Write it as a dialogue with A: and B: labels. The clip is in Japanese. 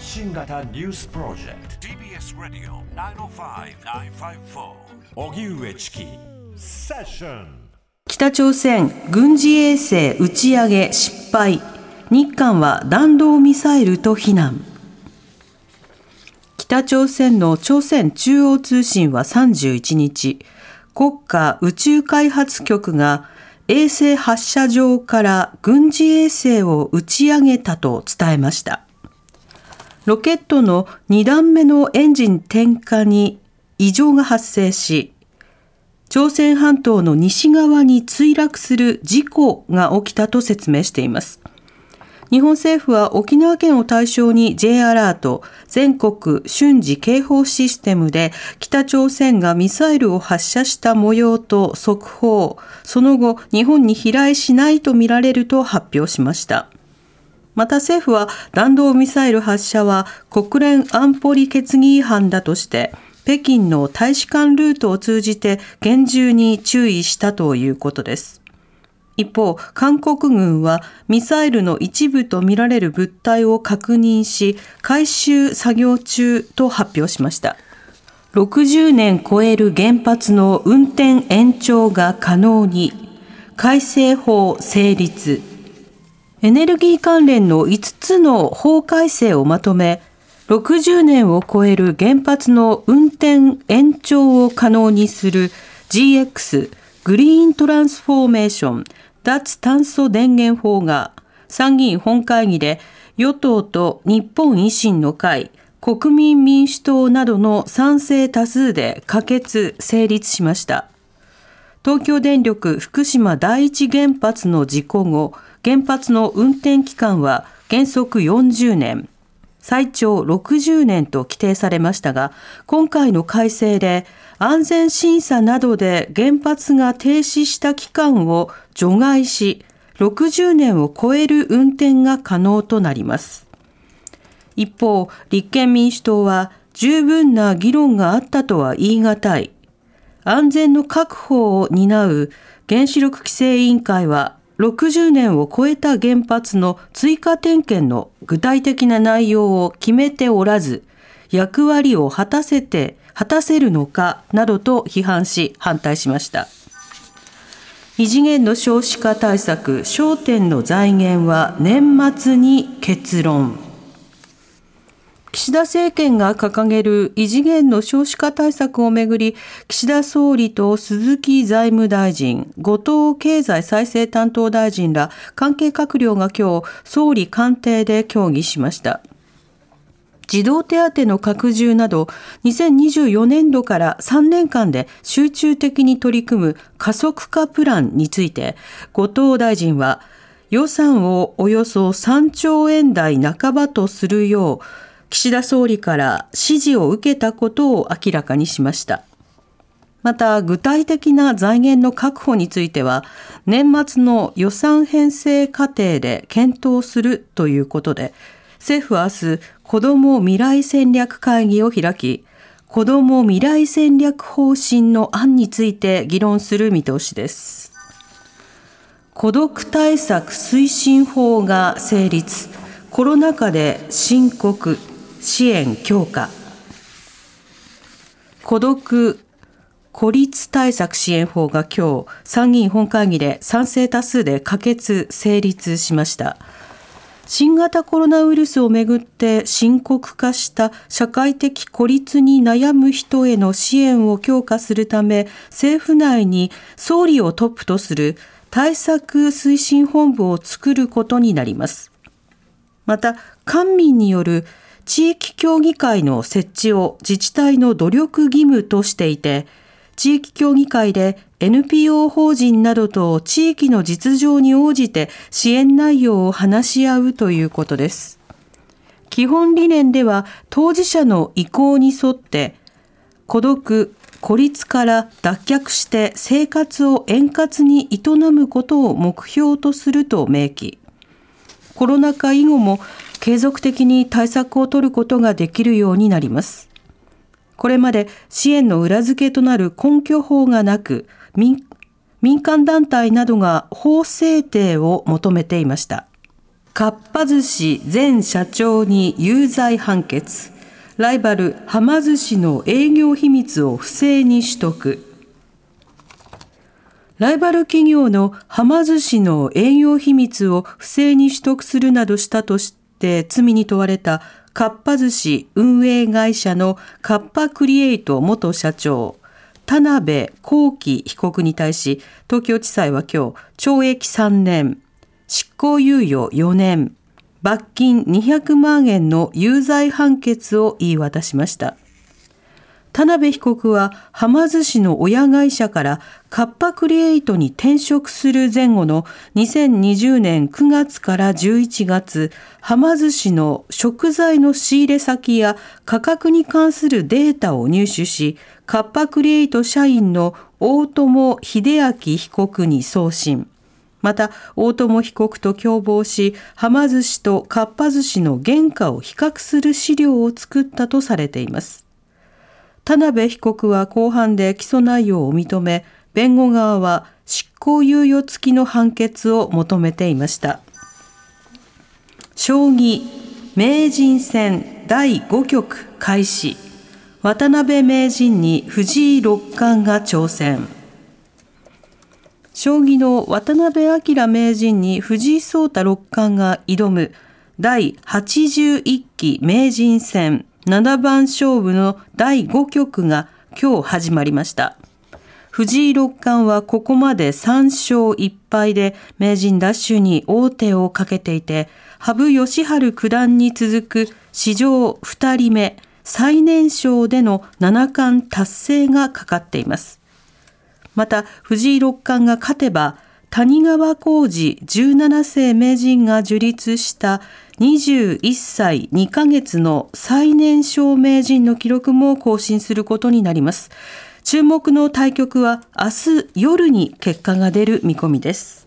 A: 発信型ニュースプロジェクト。TBS ラディオ905-954おぎゅうえちきセッション
B: 北朝鮮軍事衛星打ち上げ失敗。日韓は弾道ミサイルと非難。北朝鮮の朝鮮中央通信は31日国家宇宙開発局が衛星発射場から軍事衛星を打ち上げたと伝えました。ロケットの2段目のエンジン点火に異常が発生し、朝鮮半島の西側に墜落する事故が起きたと説明しています。日本政府は沖縄県を対象に J アラート、全国瞬時警報システムで北朝鮮がミサイルを発射した模様と速報、その後日本に飛来しないとみられると発表しました。また政府は弾道ミサイル発射は国連安保理決議違反だとして北京の大使館ルートを通じて厳重に注意したということです。一方、韓国軍はミサイルの一部とみられる物体を確認し、回収作業中と発表しました。60年超える原発の運転延長が可能に、改正法成立。エネルギー関連の5つの法改正をまとめ、60年を超える原発の運転延長を可能にする GX グリーントランスフォーメーション脱炭素電源法が参議院本会議で与党と日本維新の会、国民民主党などの賛成多数で可決・成立しました。東京電力福島第一原発の事故後、原発の運転期間は原則40年、最長60年と規定されましたが、今回の改正で安全審査などで原発が停止した期間を除外し、60年を超える運転が可能となります。一方、立憲民主党は十分な議論があったとは言い難い。安全の確保を担う原子力規制委員会は60年を超えた原発の追加点検の具体的な内容を決めておらず、役割を果たせて果たせるのかなどと批判し反対しました。異次元の少子化対策、焦点の財源は年末に結論。岸田政権が掲げる異次元の少子化対策をめぐり、岸田総理と鈴木財務大臣、後藤経済再生担当大臣ら関係閣僚が今日、総理官邸で協議しました。児童手当の拡充など、2024年度から3年間で集中的に取り組む加速化プランについて、後藤大臣は、予算をおよそ3兆円台半ばとするよう、岸田総理から指示を受けたことを明らかにしました。また、具体的な財源の確保については、年末の予算編成過程で検討するということで、政府は明日、子ども未来戦略会議を開き、子ども未来戦略方針の案について議論する見通しです。孤独対策推進法が成立。コロナ禍で深刻支援強化。孤独孤立対策支援法が今日参議院本会議で賛成多数で可決成立しました。新型コロナウイルスをめぐって深刻化した社会的孤立に悩む人への支援を強化するため、政府内に総理をトップとする対策推進本部を作ることになります。また、官民による地域協議会の設置を自治体の努力義務としていて、地域協議会で NPO 法人などと地域の実情に応じて支援内容を話し合うということです。基本理念では当事者の意向に沿って孤独、孤立から脱却して生活を円滑に営むことを目標とすると明記。コロナ禍以後も継続的に対策を取ることができるようになります。これまで支援の裏付けとなる根拠法がなく、民間団体などが法制定を求めていました。かっぱ寿司前社長に有罪判決ライバルはま寿司の営業秘密を不正に取得ライバル企業のはま寿司の営業秘密を不正に取得するなどしたとして罪に問われたかっぱ寿司運営会社のカッパクリエイト元社長田辺幸喜被告に対し東京地裁は今日懲役3年執行猶予4年罰金200万円の有罪判決を言い渡しました田辺被告ははま寿司の親会社からカッパクリエイトに転職する前後の2020年9月から11月、はま寿司の食材の仕入れ先や価格に関するデータを入手し、カッパクリエイト社員の大友秀明被告に送信。また、大友被告と共謀し、はま寿司とかっぱ寿司の原価を比較する資料を作ったとされています。田辺被告は公判で起訴内容を認め、弁護側は執行猶予付きの判決を求めていました。将棋名人戦第5局開始。渡辺名人に藤井六冠が挑戦。将棋の渡辺明名人に藤井聡太六冠が挑む第81期名人戦七番勝負の第5局が今日始まりました。藤井六冠はここまで3勝1敗で名人奪取に王手をかけていて、羽生善治九段に続く史上2人目、最年少での七冠達成がかかっています。また、藤井六冠が勝てば、谷川浩二17世名人が樹立した21歳2ヶ月の最年少名人の記録も更新することになります。注目の対局は明日夜に結果が出る見込みです。